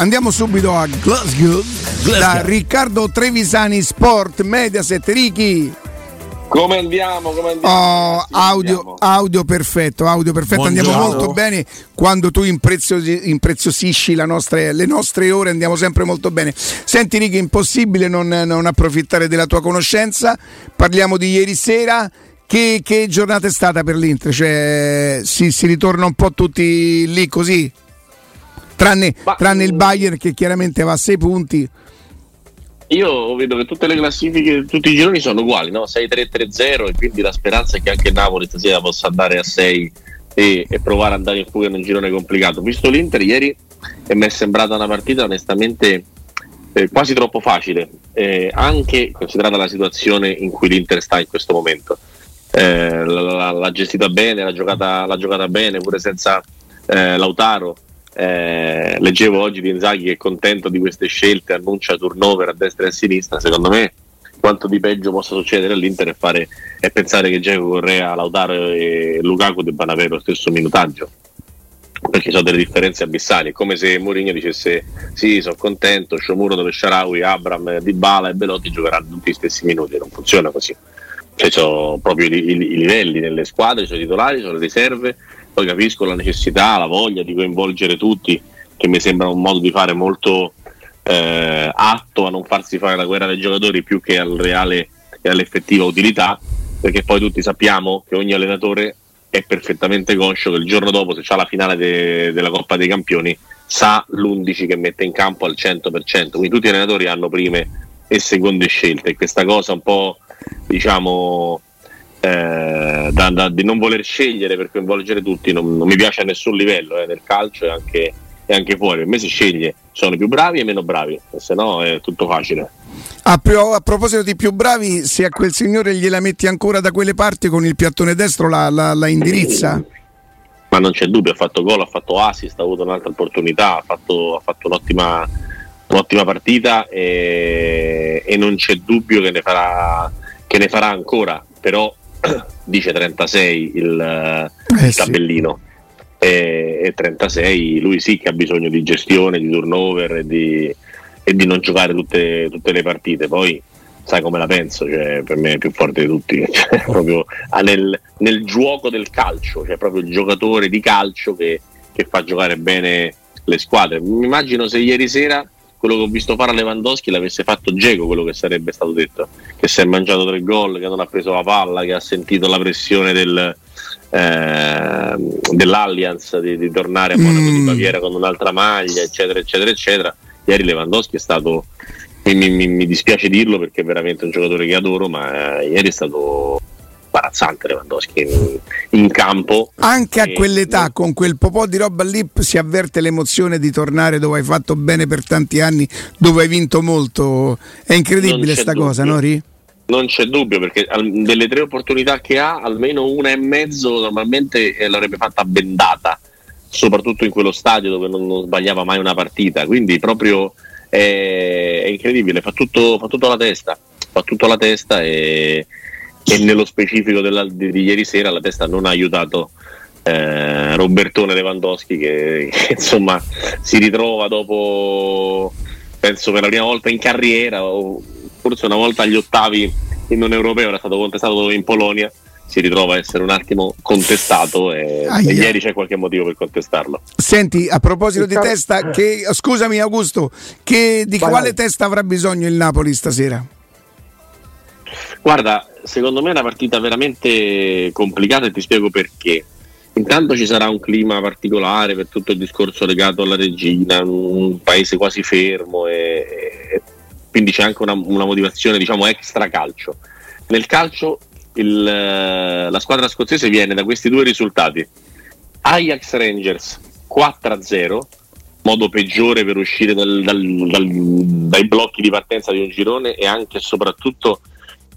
andiamo subito a Glasgow, Glasgow. da Riccardo Trevisani Sport Mediaset Ricky. Come andiamo? Come andiamo? Oh, audio, andiamo. audio, perfetto, audio perfetto. Buongiorno. Andiamo molto bene quando tu impreziosi, impreziosisci nostre, le nostre ore, andiamo sempre molto bene. Senti Ricky, impossibile non, non approfittare della tua conoscenza. Parliamo di ieri sera. Che, che giornata è stata per l'Inter? Cioè, si, si ritorna un po' tutti lì così? Tranne, Ma, tranne il Bayern che chiaramente va a 6 punti. Io vedo che tutte le classifiche, tutti i gironi sono uguali, no? 6-3-3-0 e quindi la speranza è che anche Napoli stasera possa andare a 6 e, e provare ad andare in fuga in un girone complicato. Visto l'Inter ieri e mi è sembrata una partita onestamente eh, quasi troppo facile, eh, anche considerata la situazione in cui l'Inter sta in questo momento. Eh, l'ha, gestita bene, l'ha giocata, l'ha giocata bene pure senza eh, Lautaro eh, leggevo oggi di Inzaghi che è contento di queste scelte, annuncia turnover a destra e a sinistra. Secondo me, quanto di peggio possa succedere all'Inter è, fare, è pensare che Geco, Correa, Lautaro e Lukaku debbano avere lo stesso minutaggio perché sono delle differenze abissali. È come se Mourinho dicesse: Sì, sono contento. Sciomuro dove Sharawi, Abram, Dybala e Belotti giocheranno tutti gli stessi minuti. Non funziona così. Cioè, sono proprio i, i, i livelli nelle squadre, sono i titolari, sono le riserve poi capisco la necessità, la voglia di coinvolgere tutti, che mi sembra un modo di fare molto eh, atto a non farsi fare la guerra dei giocatori più che al reale e all'effettiva utilità, perché poi tutti sappiamo che ogni allenatore è perfettamente conscio che il giorno dopo, se c'è la finale de- della Coppa dei Campioni, sa l'11 che mette in campo al 100%. Quindi tutti gli allenatori hanno prime e seconde scelte e questa cosa un po' diciamo eh, da, da, di non voler scegliere per coinvolgere tutti non, non mi piace a nessun livello eh, nel calcio e anche, e anche, fuori. Per me si sceglie, sono i più bravi e meno bravi, se no è tutto facile. A, pro, a, proposito di più bravi, se a quel signore gliela metti ancora da quelle parti con il piattone destro la, la, la indirizza? Ma non c'è dubbio, ha fatto gol, ha fatto assist, ha avuto un'altra opportunità, ha fatto, ha fatto un'ottima, un'ottima, partita e, e, non c'è dubbio che ne farà, che ne farà ancora, però dice 36 il, eh, il tabellino sì. e, e, 36 lui sì che ha bisogno di gestione, di turnover e di, e di non giocare tutte, tutte, le partite. Poi sai come la penso cioè, per me è più forte di tutti. Cioè, proprio nel, nel, gioco del calcio cioè proprio il giocatore di calcio che, che fa giocare bene le squadre. Mi immagino se ieri sera quello che ho visto fare a Lewandowski l'avesse fatto Geco quello che sarebbe stato detto che si è mangiato tre gol che non ha preso la palla che ha sentito la pressione del, eh, dell'Allianz di, di, tornare a Monaco mm. di Baviera con un'altra maglia eccetera eccetera eccetera ieri Lewandowski è stato mi, mi, mi dispiace dirlo perché è veramente un giocatore che adoro ma eh, ieri è stato imbarazzante Lewandowski in, in campo. Anche a quell'età, e, con quel po' di roba lì, si avverte l'emozione di tornare dove hai fatto bene per tanti anni, dove hai vinto molto. È incredibile sta cosa, no Ri? Non c'è dubbio perché delle tre opportunità che ha, almeno una e mezzo normalmente eh, l'avrebbe fatta bendata, soprattutto in quello stadio dove non, non sbagliava mai una partita. Quindi proprio è, è incredibile, fa tutto, fa tutto alla testa, fa tutto alla testa e, e nello specifico della, di, di, ieri sera la testa non ha aiutato eh, Robertone Lewandowski che, che, insomma si ritrova dopo penso per la prima volta in carriera o forse una volta agli ottavi in un europeo era stato contestato in Polonia si ritrova a essere un attimo contestato e, e, ieri c'è qualche motivo per contestarlo. Senti, a proposito di testa, che, scusami Augusto, che, di Vai. quale testa avrà bisogno il Napoli stasera? Guarda, secondo me è una partita veramente complicata e ti spiego perché. Intanto ci sarà un clima particolare per tutto il discorso legato alla regina, un paese quasi fermo e, e quindi c'è anche una, una, motivazione diciamo extra calcio. Nel calcio il, la squadra scozzese viene da questi due risultati. Ajax Rangers 4-0, modo peggiore per uscire dal, dal, dal, dai blocchi di partenza di un girone e anche e soprattutto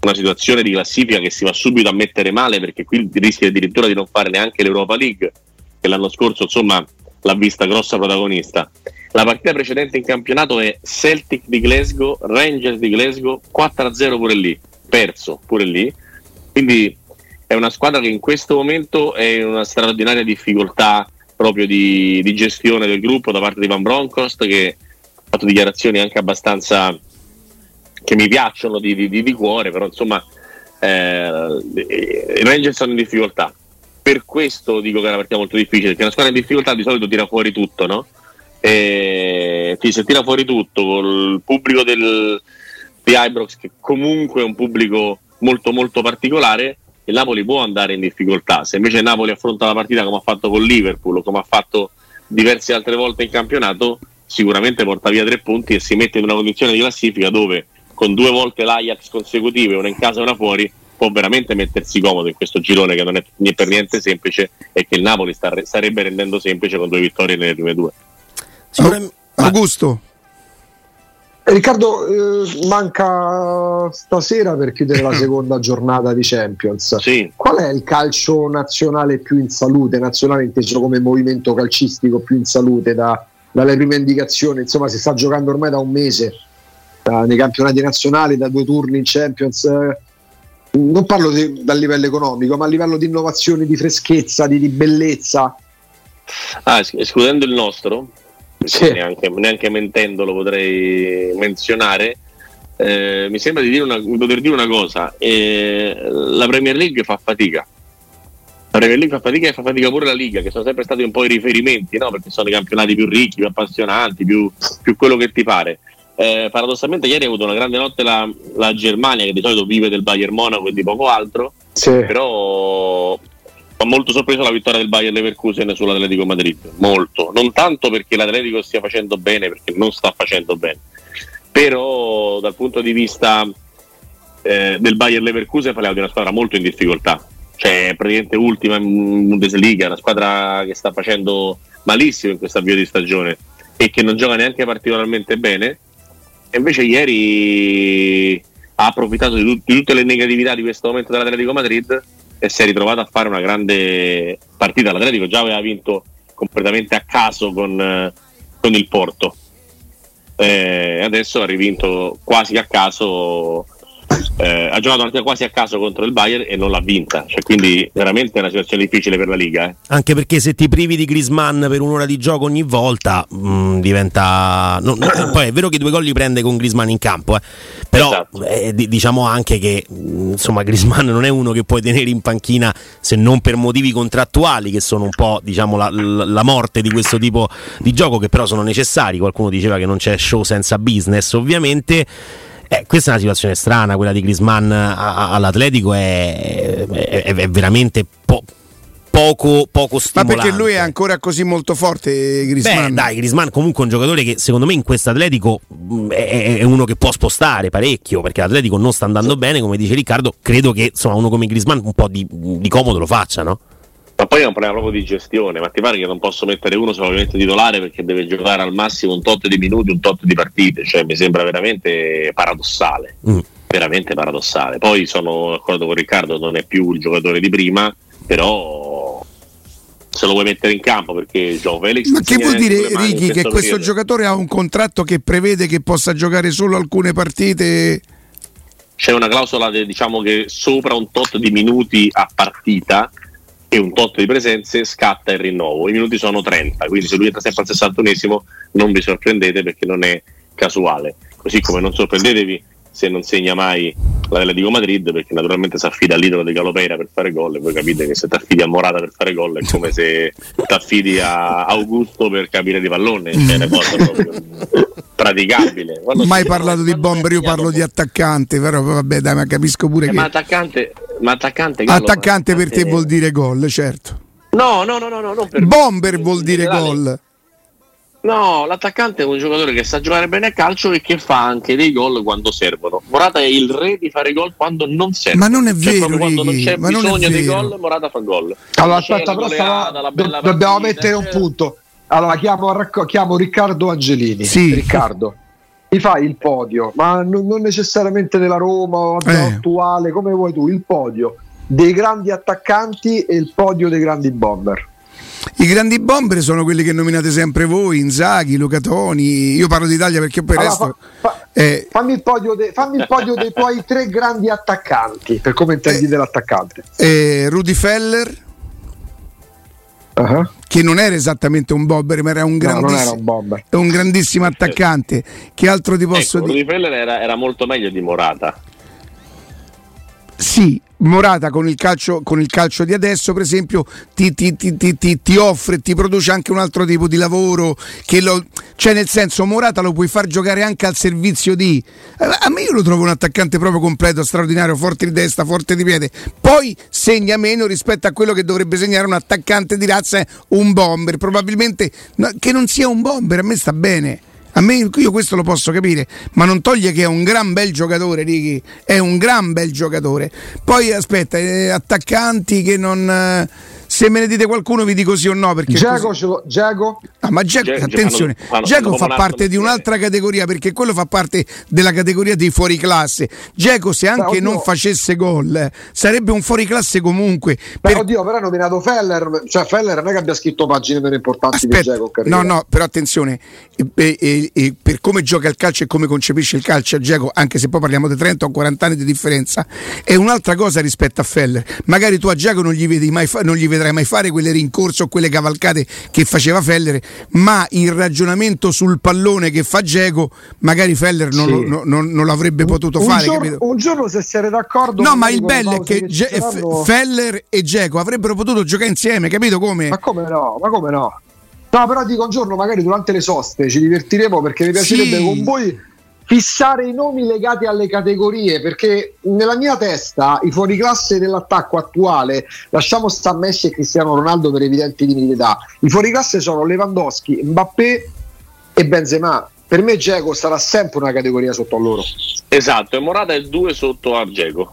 una situazione di classifica che si va subito a mettere male perché qui rischia addirittura di non fare neanche l'Europa League che l'anno scorso insomma l'ha vista grossa protagonista. La partita precedente in campionato è Celtic di Glasgow, Rangers di Glasgow, 4-0 pure lì, perso pure lì. Quindi è una squadra che in questo momento è in una straordinaria difficoltà proprio di, di gestione del gruppo da parte di Van Bronckhorst che fatto dichiarazioni anche abbastanza che mi piacciono di, di, di cuore, però insomma eh, i Rangers sono in difficoltà. Per questo dico che è una partita molto difficile, perché una squadra in difficoltà di solito tira fuori tutto, no? E se tira fuori tutto col pubblico del, di Ibrox, che comunque è un pubblico molto molto particolare, il Napoli può andare in difficoltà. Se invece il Napoli affronta la partita come ha fatto con Liverpool come ha fatto diverse altre volte in campionato, sicuramente porta via tre punti e si mette in una condizione di classifica dove con due volte l'Ajax consecutive, una in casa e una fuori, può veramente mettersi comodo in questo girone che non è per niente semplice e che il Napoli sta, starebbe rendendo semplice con due vittorie nelle prime due. Augusto. Riccardo, eh, manca stasera per chiudere la seconda giornata di Champions. Sì. Qual è il calcio nazionale più in salute? Nazionale inteso come movimento calcistico più in salute da, dalle prime indicazioni? Insomma, si sta giocando ormai da un mese nei campionati nazionali, da due turni in Champions. Eh, non parlo di, dal livello economico, ma a livello di innovazione, di freschezza, di, di bellezza. Ah, escludendo il nostro, sì. neanche, neanche mentendo lo potrei menzionare. Eh, mi sembra di, dire una, poter dire una cosa: eh, la Premier League fa fatica. La Premier League fa fatica e fa fatica pure la Liga, che sono sempre stati un po' i riferimenti, no? perché sono i campionati più ricchi, più appassionanti, più, più quello che ti pare. Eh, paradossalmente, ieri ha avuto una grande notte la, la, Germania, che di solito vive del Bayern Monaco e di poco altro. Sì. Però fa molto sorpreso la vittoria del Bayern Leverkusen sull'Atletico Madrid, molto, non tanto perché l'Atletico stia facendo bene, perché non sta facendo bene, però dal punto di vista eh, del Bayern Leverkusen parliamo di una squadra molto in difficoltà, cioè praticamente ultima in Bundesliga, una squadra che sta facendo malissimo in questo avvio di stagione e che non gioca neanche particolarmente bene, e invece ieri ha approfittato di, tut- di tutte le negatività di questo momento dell'Atletico Madrid e si è ritrovato a fare una grande partita. L'Atletico già aveva vinto completamente a caso con, con il Porto. Eh, adesso ha rivinto quasi a caso eh, ha giocato anche quasi a caso contro il Bayern e non l'ha vinta. Cioè, quindi veramente è una situazione difficile per la Liga. Eh. Anche perché se ti privi di Grisman per un'ora di gioco ogni volta mh, mm, diventa. No, no, poi è vero che due gol li prende con Grisman in campo, eh. però esatto. eh, d- diciamo anche che mm, insomma Grisman non è uno che puoi tenere in panchina se non per motivi contrattuali che sono un po' diciamo, la, la morte di questo tipo di gioco, che però sono necessari. Qualcuno diceva che non c'è show senza business, ovviamente. Eh, questa è una situazione strana, quella di Grisman all'Atletico è, è, è veramente po- poco, poco stimolante. Ma perché lui è ancora così molto forte, Grisman? Beh, dai, Grisman comunque è un giocatore che secondo me in questo Atletico mm, è, è, uno che può spostare parecchio, perché l'Atletico non sta andando bene, come dice Riccardo, credo che insomma, uno come Grisman un po' di, di comodo lo faccia, no? Ma poi è un problema proprio di gestione, ma ti pare che non posso mettere uno solamente titolare perché deve giocare al massimo un tot di minuti, un tot di partite, cioè mi sembra veramente paradossale, mm. veramente paradossale. Poi sono d'accordo con Riccardo, non è più il giocatore di prima, però se lo vuoi mettere in campo perché Joe Felix Ma che vuol dire Ricky che questo periodo. giocatore ha un contratto che prevede che possa giocare solo alcune partite? C'è una clausola de, diciamo che sopra un tot di minuti a partita e un tot di presenze scatta il rinnovo. I minuti sono 30, quindi se lui entra sempre al 61esimo non vi sorprendete perché non è casuale. Così come non sorprendetevi se non segna mai l'Atletico Madrid perché naturalmente si affida all'idolo di Galopera per fare gol e voi capite che se ti affidi a Morata per fare gol è come se ti affidi a Augusto per capire di pallone cioè è una cosa proprio praticabile Quando mai parlato di bomber io parlo di attaccante però vabbè dai ma capisco pure eh, che ma attaccante, ma attaccante, Gallo, attaccante per te vuol dire gol certo no no no no, no bomber vuol dire gol No, l'attaccante è un giocatore che sa giocare bene a calcio e che fa anche dei gol quando servono. Morata è il re di fare gol quando non serve. Ma non è cioè, vero. quando non c'è ma bisogno di gol, Morata fa gol. Allora, aspetta, però stava, do, dobbiamo mettere un punto. Allora, chiamo, chiamo Riccardo Angelini. Sì. Riccardo, mi fai il podio, ma non, non necessariamente della Roma o eh. attuale, come vuoi tu, il podio dei grandi attaccanti e il podio dei grandi bomber. I grandi bomber sono quelli che nominate sempre voi, Inzaghi, Luca Toni. Io parlo d'Italia perché poi allora, resto. Fa, fa, eh, fammi, il podio de, fammi, il podio dei tuoi tre grandi attaccanti, per come intendi eh, dell'attaccante. Eh, Rudy Feller. Uh-huh. che non era esattamente un bomber, ma era un, grandissimo, no, un, un grandissimo attaccante. Che altro ti posso ecco, dire? Di era, era molto meglio di Morata. Sì, Morata con il calcio, con il calcio di adesso, per esempio, ti, ti, ti, ti, offre, ti produce anche un altro tipo di lavoro. Lo, cioè, nel senso, Morata lo puoi far giocare anche al servizio di. A me io lo trovo un attaccante proprio completo, straordinario, forte di testa, forte di piede. Poi segna meno rispetto a quello che dovrebbe segnare un attaccante di razza, un bomber. Probabilmente che non sia un bomber, a me sta bene. A me io questo lo posso capire, ma non toglie che è un gran bel giocatore, Ricky. È un gran bel giocatore. Poi aspetta, eh, attaccanti che non. Eh, se me ne dite qualcuno vi dico sì o no. Perché Giacomo, così... Giacomo? Ah, ma Giacomo, attenzione, Giacomo fa parte di un'altra categoria perché quello fa parte della categoria dei fuori classe. Giacomo se anche Beh, non facesse gol sarebbe un fuori classe comunque. Beh, per... oddio, però ha nominato Feller, cioè Feller non è che abbia scritto pagine meno importanti Aspetta, di Giacomo. No, no, però attenzione, e, e, e, per come gioca il calcio e come concepisce il calcio a Giacomo, anche se poi parliamo di 30 o 40 anni di differenza, è un'altra cosa rispetto a Feller. Magari tu a Giacomo non fa- non gli vedrai mai fare quelle rincorse o quelle cavalcate che faceva Feller, ma il ragionamento sul pallone che fa Geco, magari Feller non, sì. lo, non, non l'avrebbe potuto un fare. Giorno, un giorno se siete d'accordo. No, ma il bello è che, che Ge- Feller e Geco avrebbero potuto giocare insieme, capito come? Ma come no? Ma come no? No, però dico un giorno magari durante le soste ci divertiremo perché mi piacerebbe sì. con voi fissare i nomi legati alle categorie perché nella mia testa i fuoriclasse dell'attacco attuale lasciamo sta Messi e Cristiano Ronaldo per evidenti limiti d'età i fuoriclasse sono Lewandowski, Mbappé e Benzema. Per me Geco sarà sempre una categoria sotto a loro. Esatto e Morata è due sotto a Geco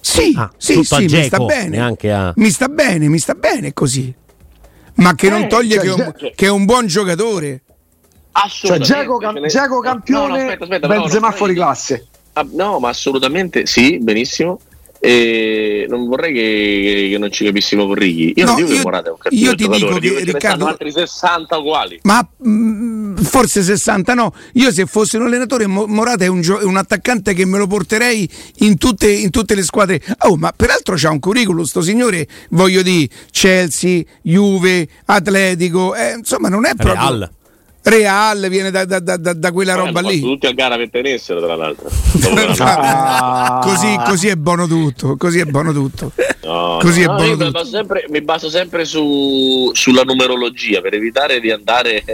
sì, ah, sì, sì mi sta bene. a... mi sta bene, mi sta bene così ma che eh, non toglie cioè, che, è un, che è un buon giocatore cioè Giacomo cam- Giacomo campione, no, no, aspetta, aspetta, Benzema no, fuori classe. Ah, no, ma assolutamente sì, benissimo. E non vorrei che, che non ci capissimo con Righi. Io no, non dico io, che Morata è un cattivo Io ti dico che, che Riccardo altri 60 uguali. Ma mh, mm, forse 60 no. Io se fossi un allenatore Morata è un, gio- un attaccante che me lo porterei in tutte, in tutte, le squadre. Oh, ma peraltro c'ha un curriculum sto signore, voglio dire, Chelsea, Juve, Atletico, eh, insomma non è proprio Real. Real viene da, da, da, da quella roba lì. Tutti a gara per tenersselo, tra l'altro. ah. così, così, è buono tutto. Così è buono tutto. No, così no, è buono tutto. Sempre, mi baso sempre su, sulla numerologia per evitare di andare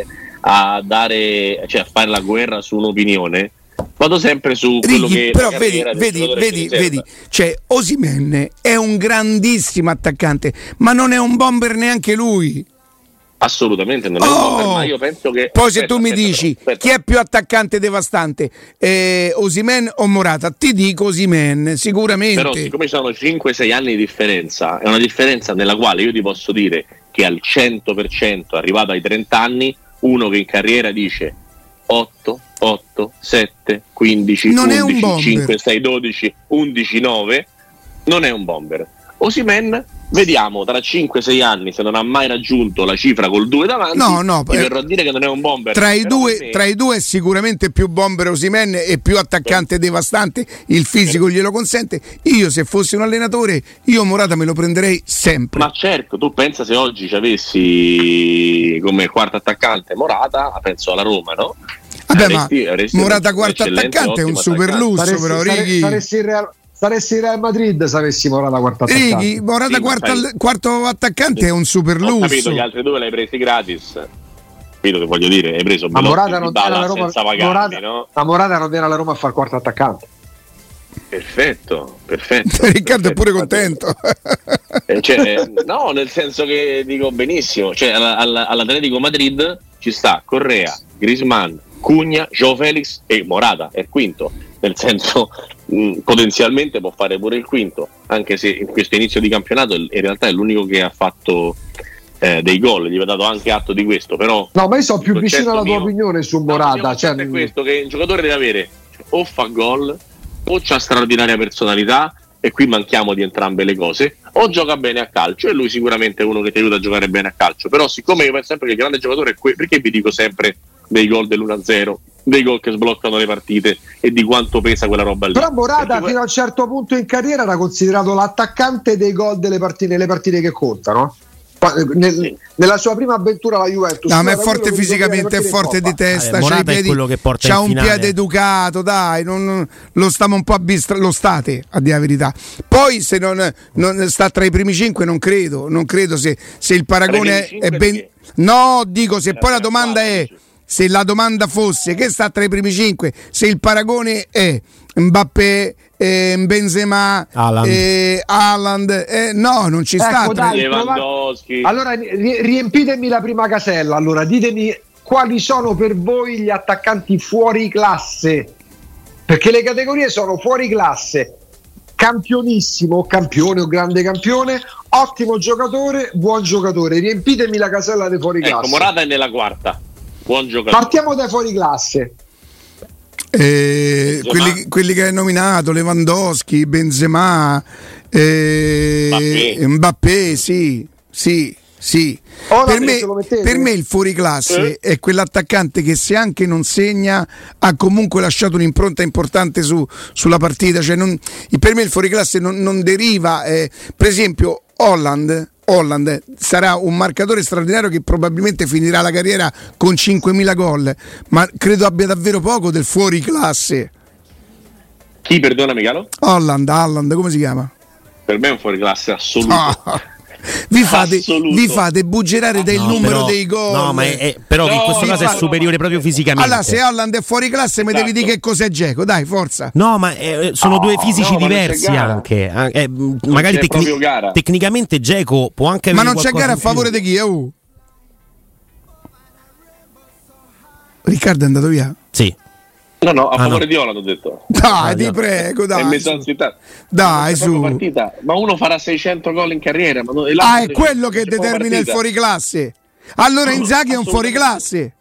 a dare, cioè a fare la guerra su un'opinione. Vado sempre su quello Righi, che però vedi, vedi, vedi, vedi, cioè Osimen è un grandissimo attaccante, ma non è un bomber neanche lui. Assolutamente non è oh, un ma io penso che. Poi aspetta, se tu mi aspetta, dici aspetta. chi è più attaccante devastante, eh, Osimen o Morata, ti dico Osimen, sicuramente. Però siccome ci sono 5-6 anni di differenza, è una differenza nella quale io ti posso dire che al 100% arrivato ai 30 anni, uno che in carriera dice 8, 8, 7, 15, non 11, 5, 6, 12, 11, 9, non è un bomber. Osimen Vediamo tra 5-6 anni se non ha mai raggiunto la cifra col 2 davanti. No, no, ti eh, verrò a dire che non è un bomber. Tra i, due, tra i due è sicuramente più bomber Osimen e più attaccante sì. devastante. Il fisico sì. glielo consente. Io, se fossi un allenatore, io Morata me lo prenderei sempre. Ma certo, tu pensa se oggi ci avessi come quarto attaccante Morata, penso alla Roma, no? Vabbè, avresti, ma avresti Morata quarto attaccante è un super lusso, però Righi. Saresti il Real, Saresti il Real Madrid se avessi Morata quarto attaccante. Righi, Morata sì, quarto, quarto, attaccante è un super lusso. Ho capito, gli altri due l'hai presi gratis. Capito che voglio dire? Hai preso ma Morata non viene alla Roma, pagarmi, Morata, no? ma Morata non viene alla Roma a fare quarto attaccante. Perfetto, perfetto. Riccardo perfetto, è pure contento. Eh, cioè, no, nel senso che dico benissimo, cioè, all'Atletico Madrid ci sta Correa, Grisman, Cugna, Joe Felix e Morata, è il quinto nel senso mh, mm, potenzialmente può fare pure il quinto, anche se in questo inizio di campionato in realtà è l'unico che ha fatto eh, dei gol, gli ho dato anche atto di questo, però... No, ma io sono più vicino alla tua mio, opinione su Morata. No, cioè... è questo, che il giocatore deve avere o fa gol o ha straordinaria personalità e qui manchiamo di entrambe le cose, o gioca bene a calcio e lui sicuramente è uno che ti aiuta a giocare bene a calcio, però siccome io penso sempre che il grande giocatore è quello, perché vi dico sempre dei gol dell'1-0 dei gol che sbloccano le partite e di quanto pesa quella roba lì. Però Morata Perché... fino a un certo punto in carriera era considerato l'attaccante dei gol delle partite, nelle partite che contano. nel, nella sua prima avventura alla Juventus. No, ma è forte fisicamente, è forte di testa, c'ha, piedi, c'ha un piede educato, dai, non, lo stiamo un po' a bistra, lo state a dire la verità. Poi se non, non, sta tra i primi cinque non credo, non credo se, se il paragone è ben... No, dico se poi la domanda è se la domanda fosse che sta tra i primi cinque, se il paragone è Mbappé, eh, Benzema, Haaland, eh, eh, no, non ci ecco, sta. Dai. Allora riempitemi la prima casella, allora ditemi quali sono per voi gli attaccanti fuori classe, perché le categorie sono fuori classe, campionissimo, campione o grande campione, ottimo giocatore, buon giocatore. Riempitemi la casella dei fuori ecco, classe. Ecco, Morata è nella quarta. Buon giocatore. Partiamo dai fuori classe. Eh, quelli, quelli, che hai nominato, Lewandowski, Benzema, eh, Mbappé. Mbappé, sì, sì, sì. Oh, per, me, per, me, il fuoriclasse eh? è quell'attaccante che se anche non segna ha comunque lasciato un'impronta importante su, sulla partita. Cioè non, per me il fuoriclasse non, non deriva, eh, per esempio Holland Holland sarà un marcatore straordinario che probabilmente finirà la carriera con 5.000 gol, ma credo abbia davvero poco del fuori classe. Chi, perdonami, Calo? Holland, Holland, come si chiama? Per me è un fuori classe assoluto. Ah. Vi fate, vi fate, buggerare del no, numero però, dei gol. No, ma è, è, però no, in questo caso è superiore no, proprio fisicamente. Allora, se Holland è fuori classe, esatto. mi devi dire che cos'è Geco, dai, forza. No, ma eh, sono oh, due fisici diversi anche. Eh, magari tecni- tecnicamente Geco può anche Ma non c'è gara a favore di chi? Uh. Riccardo è andato via? Sì. No, no, a ah, favore no. di Holland ho detto. Dai, ah, ti prego, dai. Mi sono Dai, su. Partita. Ma uno farà 600 gol in carriera. Ma ah, è quello che determina il fuoriclasse. Allora Inzaghi è un fuoriclasse.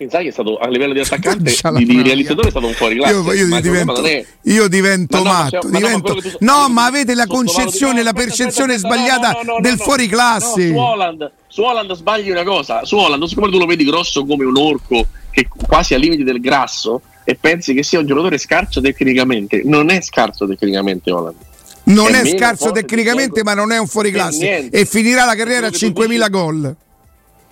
Inzaghi è stato a livello di attaccante, di, di realizzatore, è stato un fuoriclasse. Io, io divento, è... io divento ma matto. No, divento... Ma tu, no, ma avete la concezione, la percezione aspetta, sbagliata no, no, del fuoriclasse. su Holland, su Holland sbagli una cosa. Su Holland, siccome tu lo vedi grosso come un orco, che quasi ai limiti del grasso, e pensi che sia un giocatore scarso tecnicamente, non è scarso tecnicamente Holland. Non è, è scarso tecnicamente, ma non è un fuoriclasse e finirà la carriera a 5.000 gol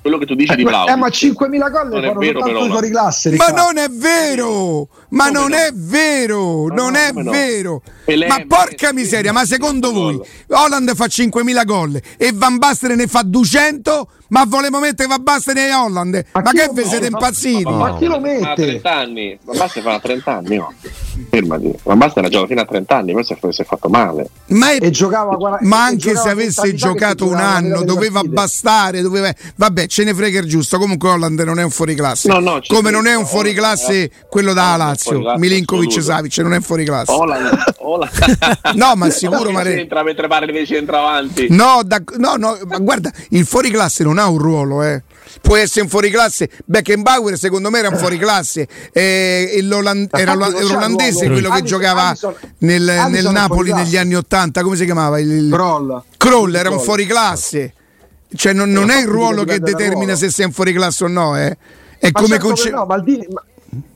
quello che tu dici eh, di Vlaovic. Eh, ma 5.000 gol non è vero, però, fuori classe. Ma non è vero! Ma non no? è vero! non no, è no. vero! Pelé, ma porca miseria, ma secondo voi Holland fa 5.000 gol e Van Basten ne fa 200? Ma volevo mettere Van Basten e Holland? Ma, ma che vi siete impazziti? Ma, ma, chi lo mette? Ma 30 anni. Van Basten fa 30 anni, no? Fermati. Van Basten la gioca fino a 30 anni, questo si è fatto male. Ma, è, giocava, ma anche se avesse giocato un anno, doveva bastare, doveva... Vabbè, ce ne frega il giusto. Comunque Holland non è un fuoriclasse. No, no, Come non è un fuoriclasse eh, quello da Lazio, Milinkovic Savic, non è un fuoriclasse. Holland, no, ma sicuro ma entra mentre pare di centravanti. No, da, no, no, ma guarda, il fuoriclasse non ha un ruolo, eh può essere un fuoriclasse. Beckenbauer secondo me era un fuoriclasse, eh, era l'olandese quello che giocava nel, nel Napoli negli anni Ottanta, come si chiamava? Il, Kroll. Kroll era un fuoriclasse. Cioè non, non è il ruolo che determina se sei un fuoriclasse o no, eh. È ma come certo conce- no, Maldini, ma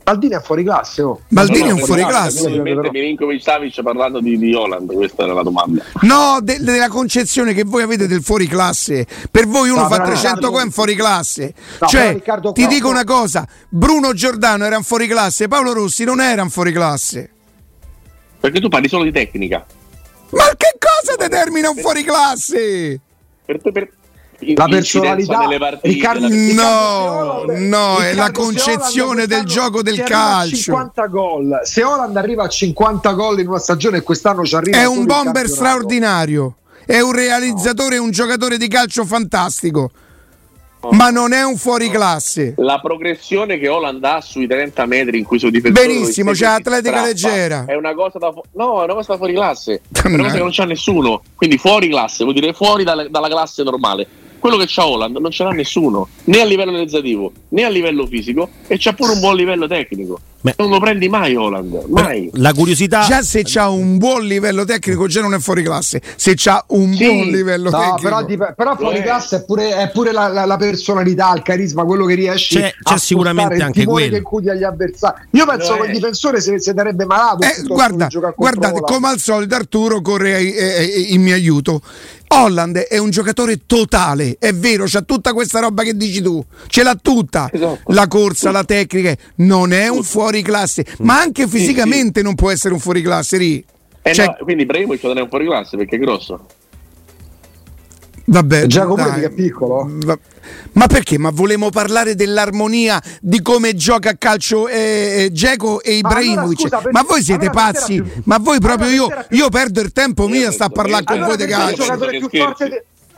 Maldini è fuori classe. Oh. Maldini no, è un fuori classe. Milinkovic Savic parlando di, di Holland, questa era la domanda. No, de- della concezione che voi avete del fuori classe. Per voi uno no, fa 300 gol in fuori classe. No, cioè, Riccardo, ti dico una cosa, Bruno Giordano era un fuori classe, Paolo Rossi non era un fuori classe. Perché tu parli solo di tecnica. Ma che cosa determina un fuori classe? Per, per, la personalità partite, Riccardo, no, no, è la concezione del gioco del calcio. 50 gol. Se Holland arriva a 50 gol in una stagione e quest'anno ci arriva È un bomber straordinario. È un realizzatore, no. un giocatore di calcio fantastico. Oh. Ma non è un fuoriclasse. La progressione che Holland ha sui 30 metri in cui suo difensore Benissimo, c'è atletica leggera. È una cosa da fu- No, è una cosa da fuori classe. È una cosa che non c'ha nessuno. Quindi fuori classe vuol dire fuori dalla, dalla classe normale quello che c'ha Holland non ce l'ha nessuno, né a livello realizzativo né a livello fisico e c'ha pure un buon livello tecnico. Beh, non lo prendi mai Holland, mai. La curiosità già se c'ha un buon livello tecnico già non è fuori classe, se c'ha un sì, buon livello no, tecnico. Però, dip- però fuori classe è pure, è pure la, la, la, personalità, il carisma, quello che riesci c'è, c'è sicuramente anche quello. che agli avversari. Io penso che il difensore se, se darebbe malato. Eh, guarda, guardate, come al solito Arturo corre in mio aiuto Holland è un giocatore totale, è vero, c'ha tutta questa roba che dici tu, ce l'ha tutta, esatto. la corsa, la tecnica, non è un fuoriclasse, ma anche fisicamente sì, sì. non può essere un fuoriclasse, Ri. Eh cioè... no, quindi Ibrahimovic non è un fuoriclasse perché è grosso. Vabbè, Giacomo che è piccolo. Va... Ma perché? Ma volevamo parlare dell'armonia di come gioca a calcio eh, eh Geco e Ibrahimovic. Ma, allora, ma voi siete allora, pazzi? Più... Ma voi proprio allora, io, più... io perdo il tempo mio a sta a parlare con voi di calcio.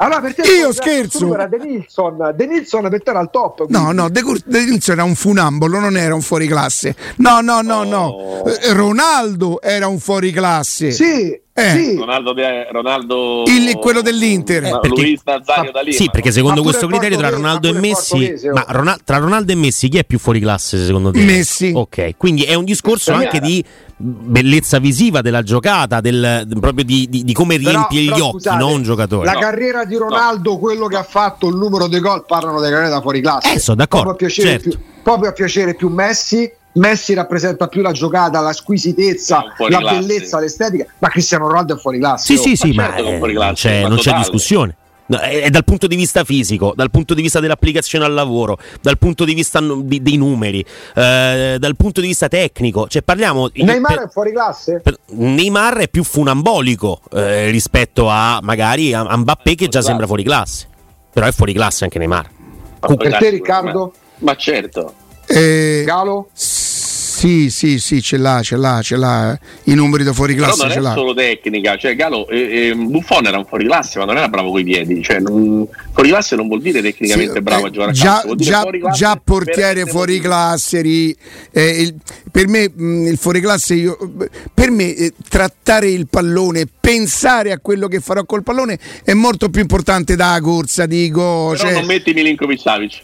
Allora, per te io scherzo. Era De Nilsson. De Nilsson per te era al top. Quindi. No, no, De, De Nilsson era un funambolo, non era un fuoriclasse. No, no, no, oh. no. Ronaldo era un fuoriclasse. Sì, eh. Sì. Ronaldo, Ronaldo... Il, quello dell'Inter eh, perché, Luis Nazario da lì sì perché secondo questo criterio tra Ronaldo e Messi ma Ronaldo, tra Ronaldo e Messi chi è più fuori classe secondo te? Messi ok quindi è un discorso anche di bellezza visiva della giocata del, proprio di, di, di come riempie però, gli occhi scusate, non un giocatore la no. carriera di Ronaldo no. quello che ha fatto il numero dei gol parlano della carriera da fuori classe eh sono d'accordo proprio a piacere, certo. più, proprio a piacere più Messi Messi rappresenta più la giocata, la squisitezza, la classe. bellezza, l'estetica, ma Cristiano Ronaldo è fuori classe. Sì, oh. sì, sì, ma, certo ma, eh, c'è, non c'è discussione. No, è, è, dal punto di vista fisico, dal punto di vista dell'applicazione al lavoro, dal punto di vista di, dei numeri, eh, dal punto di vista tecnico. Cioè, parliamo. Neymar per, è fuori classe? Per, Neymar è più funambolico eh, rispetto a magari a, a Mbappé che già sembra fuori classe. Però è fuori classe anche Neymar. Ma per te, Riccardo? Ma certo. Eh, Galo? Sì, sì, sì, ce l'ha, ce l'ha, ce l'ha. I numeri da fuori classe. Però non è solo tecnica, cioè Galo, eh, eh, Buffon era un fuori classe, ma non era bravo coi piedi. Cioè, non, fuori classe non vuol dire tecnicamente sì, bravo eh, a giocare già, a calcio, già, già portiere fuori classe. Ri, eh, il, per me mh, il fuori classe, io, per me eh, trattare il pallone, pensare a quello che farò col pallone è molto più importante da corsa, dico. Però cioè, non metti Milinkovic Savic.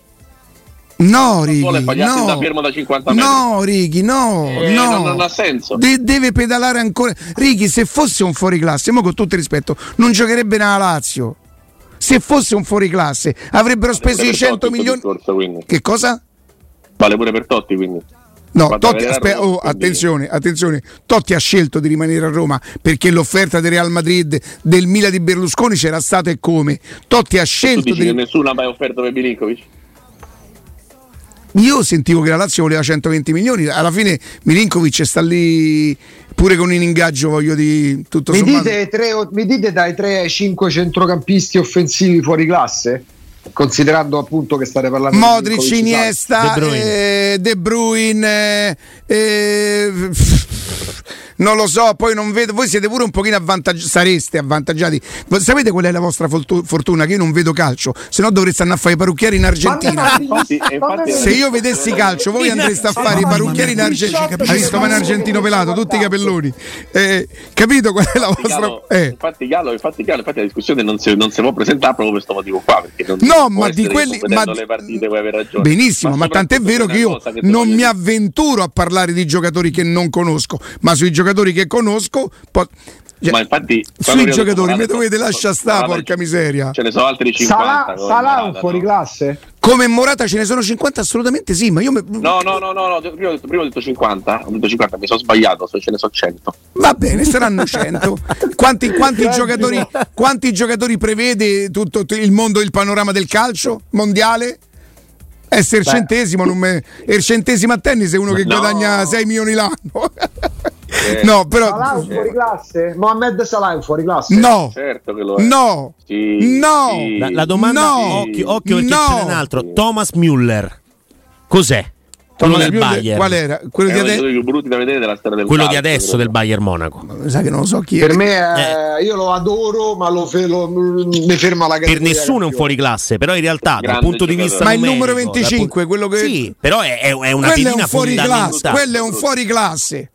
No, Righi, no, da no, Righi, no, eh, no. Non, non, ha senso. De- deve pedalare ancora. Righi, se fosse un fuoriclasse, mo con tutto il rispetto, non giocherebbe nella Lazio. Se fosse un fuoriclasse, avrebbero vale speso i 100 milioni. Discorso, che cosa? Vale pure per Totti, quindi. No, Totti, aspe- oh, attenzione, attenzione, Totti ha scelto di rimanere a Roma perché l'offerta del Real Madrid del Mila di Berlusconi c'era stata e come. Totti ha scelto. Tu dici di... che nessuno ha mai offerto per Milinkovic? Io sentivo che la Lazio voleva 120 milioni, alla fine Milinkovic sta lì pure con un ingaggio, voglio di tutto mi dite, tre, mi dite dai 3 ai 5 centrocampisti offensivi fuori classe? Considerando appunto che state parlando Modric, di Iniesta, De Bruyne, eh, De Bruyne eh, non lo so, poi non vedo. Voi siete pure un pochino avvantaggiati, sareste avvantaggiati. Sapete qual è la vostra fortuna? Che io non vedo calcio, se no dovreste andare a fare i parrucchieri in Argentina. se io vedessi calcio, voi andreste a fare i parrucchieri in Argentina. Hai visto un argentino pelato, tutti i capelloni. Eh, capito qual è la vostra. Eh. Infatti, Gallo, infatti, Gallo, infatti, la discussione non si, non si può presentare proprio per questo motivo qua. no, ma di quelli. Ma, partite, benissimo, ma, ma tant'è vero che io che non mi avventuro a parlare di giocatori che non conosco, ma sui giocatori che conosco. Po- cioè, ma infatti sui giocatori mi dovete lasciare sta porca miseria. ce ne sono altri 50 Salà, Salà un fuori classe come Morata ce ne sono 50 assolutamente sì ma io me... no no no no, no prima, prima, ho detto 50 ho detto 50 mi sono sbagliato ce ne so 100 va bene saranno 100 quanti, quanti, giocatori, quanti giocatori prevede tutto il mondo il panorama del calcio mondiale essere il centesimo, non me... il centesimo a tennis è uno che no. guadagna 6 milioni l'anno. Eh. No, però. Salah fuori classe? Mohamed Salah è fuori classe? No, certo che lo è. No, sì, no. Sì. La, la, domanda no. occhio, occhio perché no. c'è un altro. Sì. Thomas Müller, cos'è? Quello del Bayern. Qual era? Quello, di, ade- quello di adesso del Bayern Monaco. Mi sa che non so chi è. Per me è, eh. io lo adoro, ma lo, fe- lo mi ferma la Per nessuno è un fuori classe, però in realtà dal punto di vista Ma il numero 25, quello che Sì, però è, è una quello è un fuori classe, quello è un fuori classe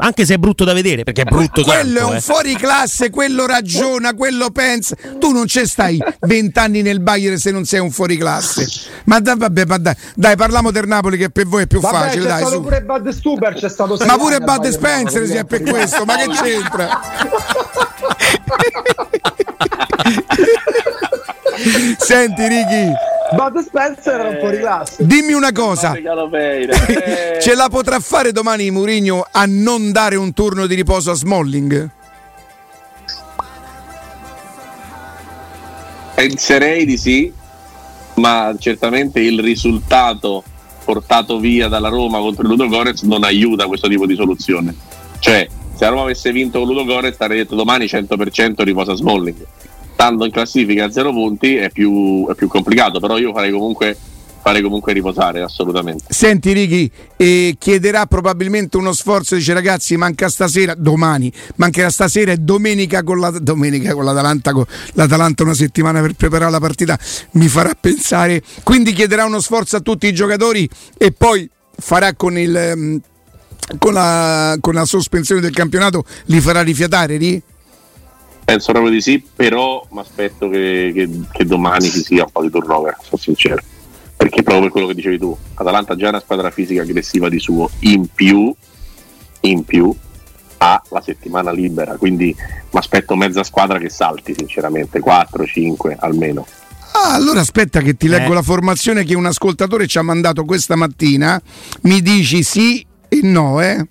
anche se è brutto da vedere, perché è brutto Quello tanto, è un eh. fuori classe, quello ragiona, quello pensa. Tu non ci stai vent'anni nel Bayern se non sei un fuori classe. Ma dai, vabbè, ma dai, dai, parliamo del Napoli che per voi è più vabbè, facile. C'è dai, stato su. pure Bud Stuber, c'è stato Ma pure Bud Spencer si è per questo, ma che c'entra? Senti, Ricky. Bud Spencer era un po' rilasso. Dimmi una cosa: ce la potrà fare domani Mourinho a non dare un turno di riposo a Smalling? penserei di sì, ma certamente il risultato portato via dalla Roma contro il Ludo Gorez non aiuta questo tipo di soluzione. Cioè, se la Roma avesse vinto con Ludo Gorez, avrei detto domani 100% riposa Smalling. Stando in classifica a zero punti è più, è più complicato, però io farei comunque fare comunque riposare assolutamente. Senti Righi, eh, chiederà probabilmente uno sforzo, dice ragazzi manca stasera, domani, mancherà stasera e domenica con, la, domenica con l'Atalanta, con l'Atalanta una settimana per preparare la partita, mi farà pensare, quindi chiederà uno sforzo a tutti i giocatori e poi farà con il... Mm, con la, con la sospensione del campionato li farà rifiatare Righi? Penso proprio di sì, però mi aspetto che, che, che domani ci sia un po' di turnover, sono sincero perché proprio per quello che dicevi tu, Atalanta già è una squadra fisica aggressiva di suo, in più, in più ha la settimana libera, quindi mi aspetto mezza squadra che salti sinceramente, 4-5 almeno. Ah, allora aspetta che ti leggo eh. la formazione che un ascoltatore ci ha mandato questa mattina, mi dici sì e no, eh?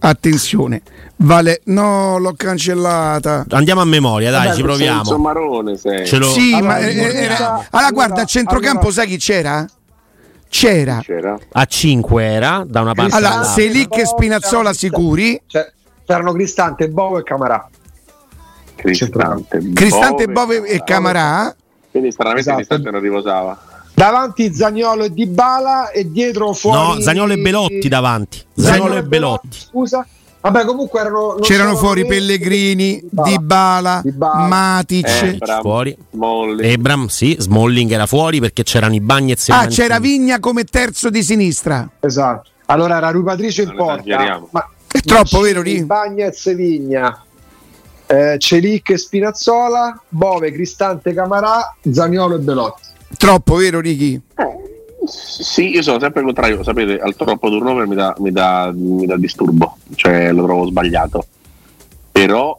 Attenzione. Vale, no, l'ho cancellata. Andiamo a memoria, dai, Vabbè, ci proviamo. Sei marrone sei. Ce l'ho... Sì, allora, ma era... allora, allora, guarda, a centrocampo allora... sai chi c'era? C'era. c'era. A 5 era, da una parte. Allora, Selic e Spinazzola sicuri. c'erano Cristante, Bovo e Camarà. Cristante, Cristante Bove e Camarà. Quindi stranamente esatto. Cristante non riposava. Davanti Zagnolo e Dybala e dietro fuori No, Zagnolo e Belotti davanti. Zagnolo, Zagnolo e Belotti. Scusa. Vabbè, comunque erano, c'erano fuori me, Pellegrini, Dybala, Dybala Matic, Ebram, fuori. Smalling. Ebram, sì, Smalling era fuori perché c'erano i Bagnets e Ah, c'era Vigna come terzo di sinistra. Esatto. Allora era Rui Patricio in porta. Ma, è troppo, vero lì? Bagnets Vigna. Eh, Celic e Spinazzola, Bove, Cristante Camarà, Zaniolo e Belotti. Troppo, vero Ricky? Eh sì, io sono sempre contrario, sapete, al troppo turnover mi dà, mi dà, mi dà disturbo, cioè lo trovo sbagliato. Però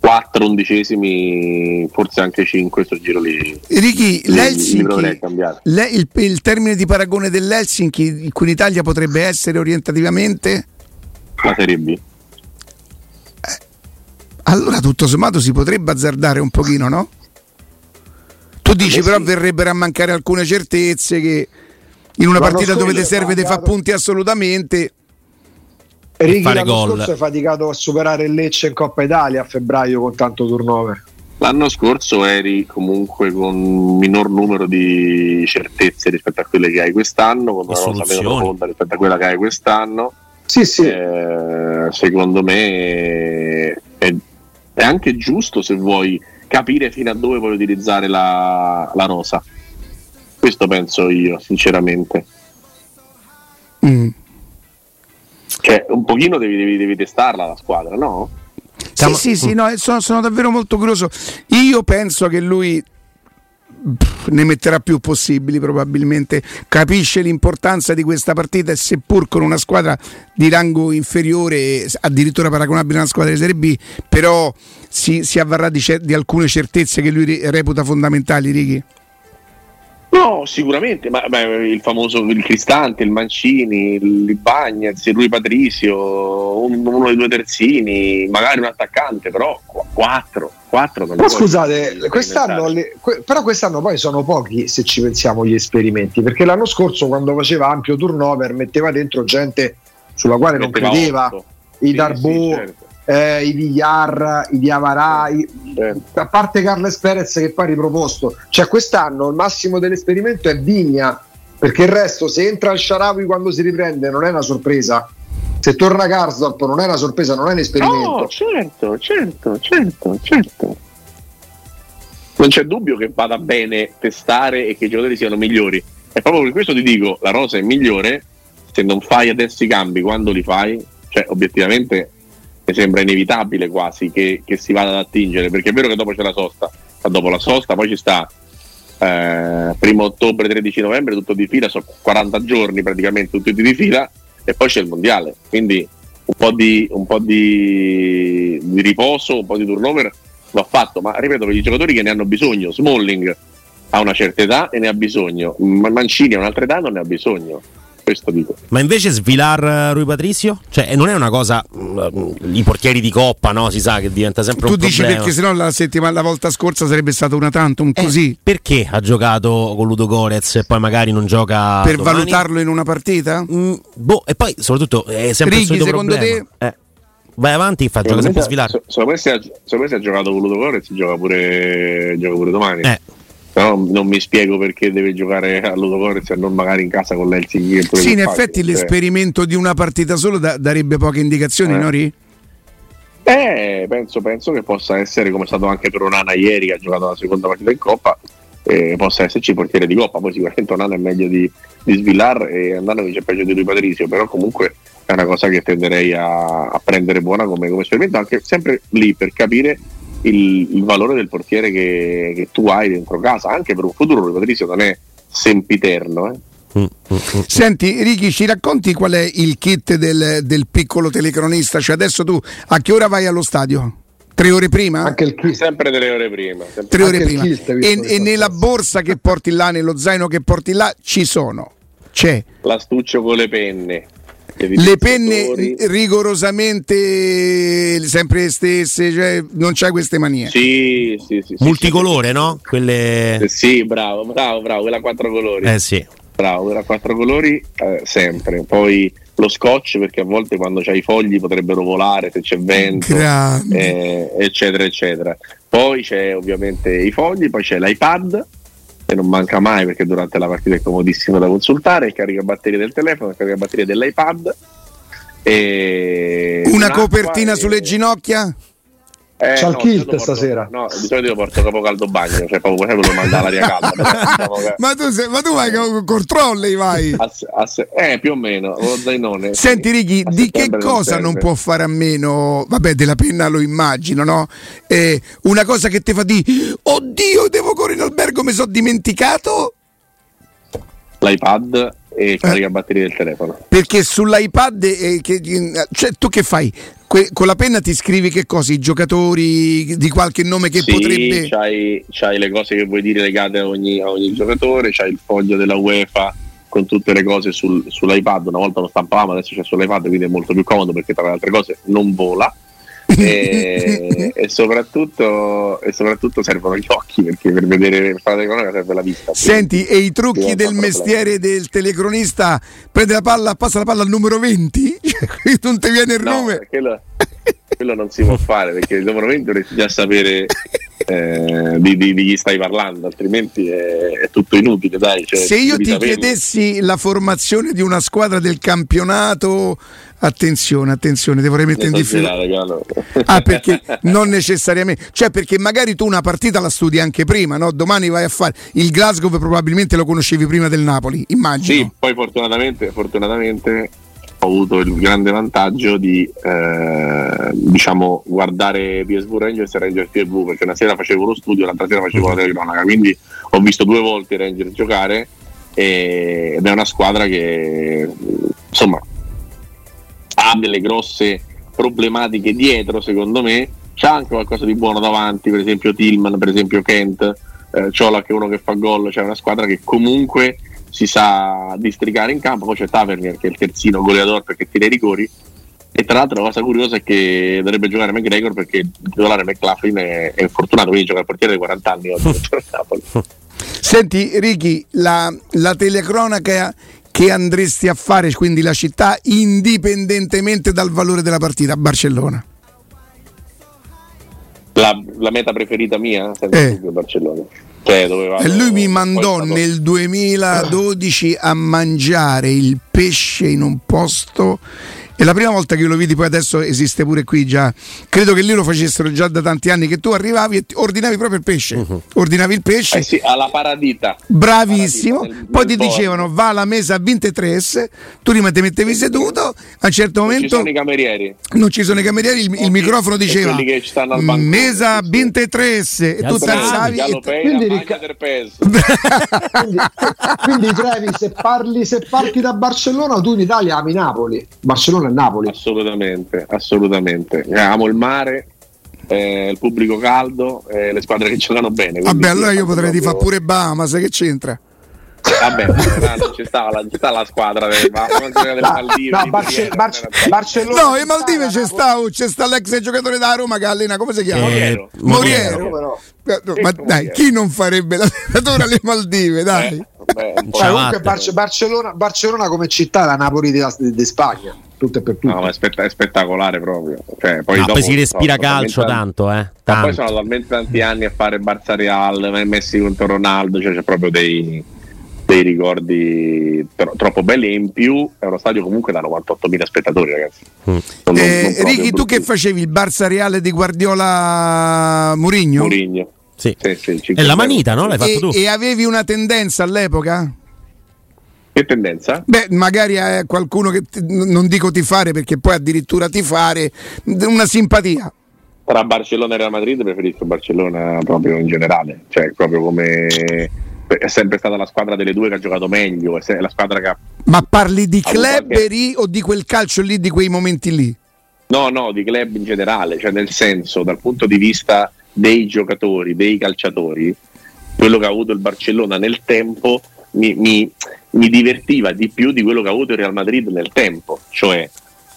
4 undicesimi, forse anche 5 questo giro lì. Ricky, l'Helsinki, le, il, il, termine di paragone dell'Helsinki in cui l'Italia potrebbe essere orientativamente? La Serie B. Eh, allora tutto sommato si potrebbe azzardare un pochino, no? Tu dici, però, verrebbero a mancare alcune certezze che in una partita dove ti serve di fare punti assolutamente. Righi l'anno gol. scorso hai faticato a superare il Lecce in Coppa Italia a febbraio con tanto turnover. L'anno scorso eri comunque con un minor numero di certezze rispetto a quelle che hai quest'anno, con una rosa meno profonda rispetto a quella che hai quest'anno. Sì, sì. Eh, secondo me è, è anche giusto se vuoi capire fino a dove puoi utilizzare la, la rosa. Questo penso io, sinceramente. Mm. Cioè, un pochino devi, devi, devi testarla la squadra, no? Sì, sì, sì, no, sono, sono davvero molto curioso. Io penso che lui ne metterà più possibili probabilmente. Capisce l'importanza di questa partita e seppur con una squadra di rango inferiore addirittura paragonabile a una squadra di Serie B però si, si avvarrà di, cer- di, alcune certezze che lui reputa fondamentali Righi No, sicuramente, ma beh, il famoso il Cristante, il Mancini, il Bagnez, il Rui Patricio, un, uno dei due terzini, magari un attaccante, però quattro, quattro Ma scusate, quest'anno, le, que, però quest'anno poi sono pochi se ci pensiamo gli esperimenti, perché l'anno scorso quando faceva ampio turnover metteva dentro gente sulla quale metteva non credeva, 8. i Darbo, sì, certo eh, i Villar, i Diavarà, i... a parte Carles Perez che poi ha riproposto. Cioè quest'anno il massimo dell'esperimento è Vigna, perché il resto se entra il Sharawi quando si riprende non è una sorpresa. Se torna Karsdorp non è una sorpresa, non è un esperimento. No, certo, certo, certo, certo. Non c'è dubbio che vada bene testare e che i giocatori siano migliori. E proprio per questo ti dico, la rosa è migliore se non fai adesso i cambi quando li fai. Cioè, obiettivamente mi sembra inevitabile quasi che, che, si vada ad attingere, perché è vero che dopo c'è la sosta, ma dopo la sosta poi ci sta eh, primo ottobre, 13 novembre, tutto di fila, sono 40 giorni praticamente tutti di fila e poi c'è il mondiale, quindi un po' di, un po di, di riposo, un po' di turnover va fatto, ma ripeto per i giocatori che ne hanno bisogno, Smalling ha una certa età e ne ha bisogno, Mancini ha un'altra età e non ne ha bisogno questo dico. Ma invece Svilar eh, Rui Patricio? Cioè, non è una cosa. Mm, I portieri di coppa, no? Si sa che diventa sempre tu un problema. Tu dici perché sennò la settimana la volta scorsa sarebbe stato una tantum eh, così. Perché ha giocato con Ludo Gorez e poi magari non gioca. Per domani? valutarlo in una partita? Mm, boh, e poi soprattutto è sempre Righi, il secondo problema. te? Eh. Vai avanti fa gioca sempre Svilar. Secondo me se ha giocato con Ludo Gorez gioca pure, gioca pure domani. Eh. Però non mi spiego perché deve giocare a Ludogorez e non magari in casa con l'Helsinki. Sì, in effetti cioè. l'esperimento di una partita solo da, darebbe poche indicazioni, eh. Nori? Eh, penso, penso, che possa essere come è stato anche per Onana ieri che ha giocato la seconda partita in Coppa, eh, possa esserci portiere di Coppa, poi sicuramente Onana è meglio di, di Svillar e Andanovic è peggio di lui Patrizio, però comunque è una cosa che tenderei a, a prendere buona come, come esperimento, anche sempre lì per capire il, il, valore del portiere che, che, tu hai dentro casa, anche per un futuro, Patrizio non è sempiterno. Eh. Senti Ricky, ci racconti qual è il kit del, del, piccolo telecronista? Cioè adesso tu a che ora vai allo stadio? Tre ore prima? Anche il kit. Sempre tre ore prima. Tre ore prima. E, e nella borsa che porti là, nello zaino che porti là, ci sono. C'è. L'astuccio con le penne le penne rigorosamente sempre le stesse, cioè non c'è queste manie. Sì, sì, sì. Multicolore, no? Quelle... Eh, sì, bravo, bravo, bravo, quella a quattro colori. Eh sì. Bravo, quella a quattro colori eh, sempre. Poi lo scotch perché a volte quando c'hai i fogli potrebbero volare se c'è vento, eh, eccetera, eccetera. Poi c'è ovviamente i fogli, poi c'è l'iPad e non manca mai perché durante la partita è comodissimo da consultare, il caricabatterie del telefono, il caricabatterie dell'iPad. E una copertina e... sulle ginocchia? Eh, C'ha no, il kilt stasera. No, di solito io porto capo caldo bagno, cioè proprio quello manda l'aria calda. Diciamo ma, tu sei, ma tu vai con, con trolley vai? Ass, ass, eh, più o meno, lo zainone. Senti Righi, di che cosa non, non, può fare a meno? Vabbè, della penna lo immagino, no? Eh, una cosa che ti fa di Oddio, devo correre in albergo, mi sono dimenticato? L'iPad e caricabatterie eh. del telefono. Perché sull'iPad, eh, che, cioè, tu che fai? Que- con la penna ti scrivi che cosa? I giocatori di qualche nome che sì, potrebbe. C'hai, c'hai le cose che vuoi dire legate a ogni, a ogni giocatore, c'hai il foglio della UEFA con tutte le cose sul, sull'iPad. Una volta lo stampavamo, adesso c'è sull'iPad, quindi è molto più comodo perché tra le altre cose non vola e, e, soprattutto, e, soprattutto, servono gli occhi perché per vedere la telecronaca serve la vista. Senti, e i trucchi del mestiere del telecronista prende la palla, passa la palla al numero 20? non ti viene il no, nome? Quello, quello, non si può fare perché il numero 20 dovresti già sapere eh, di, di, di, chi stai parlando, altrimenti è, è tutto inutile. Dai, cioè, Se io ti chiedessi la formazione di una squadra del campionato Attenzione, attenzione, ti vorrei mettere in difficoltà. Ah, perché non necessariamente, cioè perché magari tu una partita la studi anche prima, no? Domani vai a fare il Glasgow, probabilmente lo conoscevi prima del Napoli, immagino. Sì, poi fortunatamente, fortunatamente ho avuto il grande vantaggio di eh, diciamo guardare PSV Rangers e Rangers TV perché una sera facevo lo studio, l'altra sera facevo la telecronaca, quindi ho visto due volte i Rangers giocare e, ed è una squadra che insomma ha delle grosse problematiche dietro, secondo me. C'ha anche qualcosa di buono davanti, per esempio Tillman, per esempio Kent, eh, Ciola che è uno che fa gol, c'è una squadra che comunque si sa districare in campo, poi c'è Tavernier che è il terzino goleador perché tira i rigori. E tra l'altro la cosa curiosa è che dovrebbe giocare McGregor perché il titolare McLaughlin è, è infortunato, quindi gioca il portiere dei 40 anni oggi. Senti Ricky, la, la telecronaca che andresti a fare, quindi la città, indipendentemente dal valore della partita Barcellona? La, la meta preferita mia, senza eh. Barcellona. Cioè, vado, e lui mi mandò nel 2012 a mangiare il pesce in un posto è la prima volta che io lo vidi, poi adesso esiste pure qui già. Credo che lì lo facessero già da tanti anni, che tu arrivavi e ordinavi proprio il pesce. Uh-huh. Ordinavi il pesce. Eh sì, alla paradita. Bravissimo. Paradita, nel, poi ti dicevano va alla mesa a 23, tu prima ti mettevi seduto, a un certo non momento... Non ci sono i camerieri. Non ci sono i camerieri, il, il microfono diceva mesa 23 e tu ti alzavi. E quindi, ric- quindi, quindi Trevi, se parli, se parti da Barcellona, tu in Italia ami Napoli. Barcellona a Napoli. Assolutamente, assolutamente. Eh, amo il mare, eh, il pubblico caldo, eh, le squadre che giocano bene. Vabbè, allora io potrei proprio... fare pure Bahamas, che c'entra? Vabbè, non ci stava la, c'è la squadra delle, delle Maldive. No, Barce, Barce, Barcellona. No, in Maldive c'è sta, c'è sta l'ex giocatore da Roma che allena, come si chiama? Eh, Moriero. Moriero. Eh, ma dai, chi non farebbe l'allenatore alle Maldive? Dai. Eh, beh, cioè, comunque Barce, Barcellona, Barcellona, come città è la Napoli di, di, di Spagna tutto e per tutto. No, è, spett- è spettacolare proprio. Cioè, poi, no, dopo, poi si respira no, calcio tanto, eh. Tanto. poi sono talmente tanti anni a fare Barça Real, Messi contro Ronaldo, cioè c'è proprio dei, dei ricordi tro- troppo belli e in più è uno stadio comunque da 98.000 spettatori ragazzi. Mm. Non, eh, non Ricky, tu che facevi il Barça Reale di Guardiola Murigno? Murigno. Sì. Sì, sì, è la manita, no? L'hai fatto e, tu. E avevi una tendenza all'epoca? Che tendenza? Beh, magari è qualcuno che non dico ti fare perché poi addirittura ti fare una simpatia. Tra Barcellona e Real Madrid preferisco Barcellona proprio in generale, cioè proprio come è sempre stata la squadra delle due che ha giocato meglio, è la squadra che ha... Ma parli di club qualche... o di quel calcio lì, di quei momenti lì? No, no, di club in generale, cioè nel senso, dal punto di vista dei giocatori, dei calciatori, quello che ha avuto il Barcellona nel tempo mi, mi, mi divertiva di più di quello che ha avuto il Real Madrid nel tempo, cioè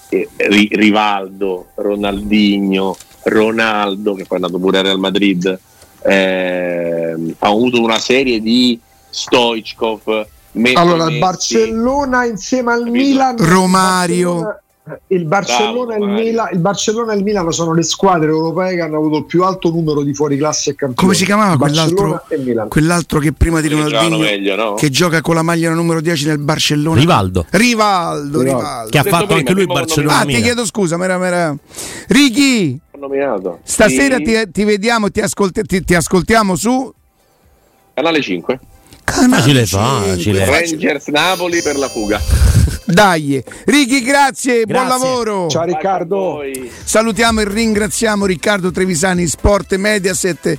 eh, Rivaldo, Ronaldinho, Ronaldo che poi è andato pure al Real Madrid, eh, ha avuto una serie di Stoichkov. Allora, il Barcellona insieme al Milan, Romario. Il Barcellona, Bravo, il, Milan, il Barcellona, e il Milano sono le squadre europee che hanno avuto il più alto numero di fuori classe e campioni. Come si chiamava quell'altro, quell'altro che prima di Ronaldinho meglio, no? che gioca con la maglia numero 10 nel Barcellona? Rivaldo. Rivaldo, Rivaldo. Che ha fatto prima, anche lui il Barcellona. Ah, ti chiedo scusa, mera, mera. Ricky, stasera sì. ti, ti, vediamo, ti, ascolti, ti, ti ascoltiamo su Canale 5. Facile, facile. Rangers Napoli per la fuga. Dai, Ricky, grazie, grazie, buon lavoro. Ciao Riccardo. Salutiamo e ringraziamo Riccardo Trevisani, Sport Mediaset.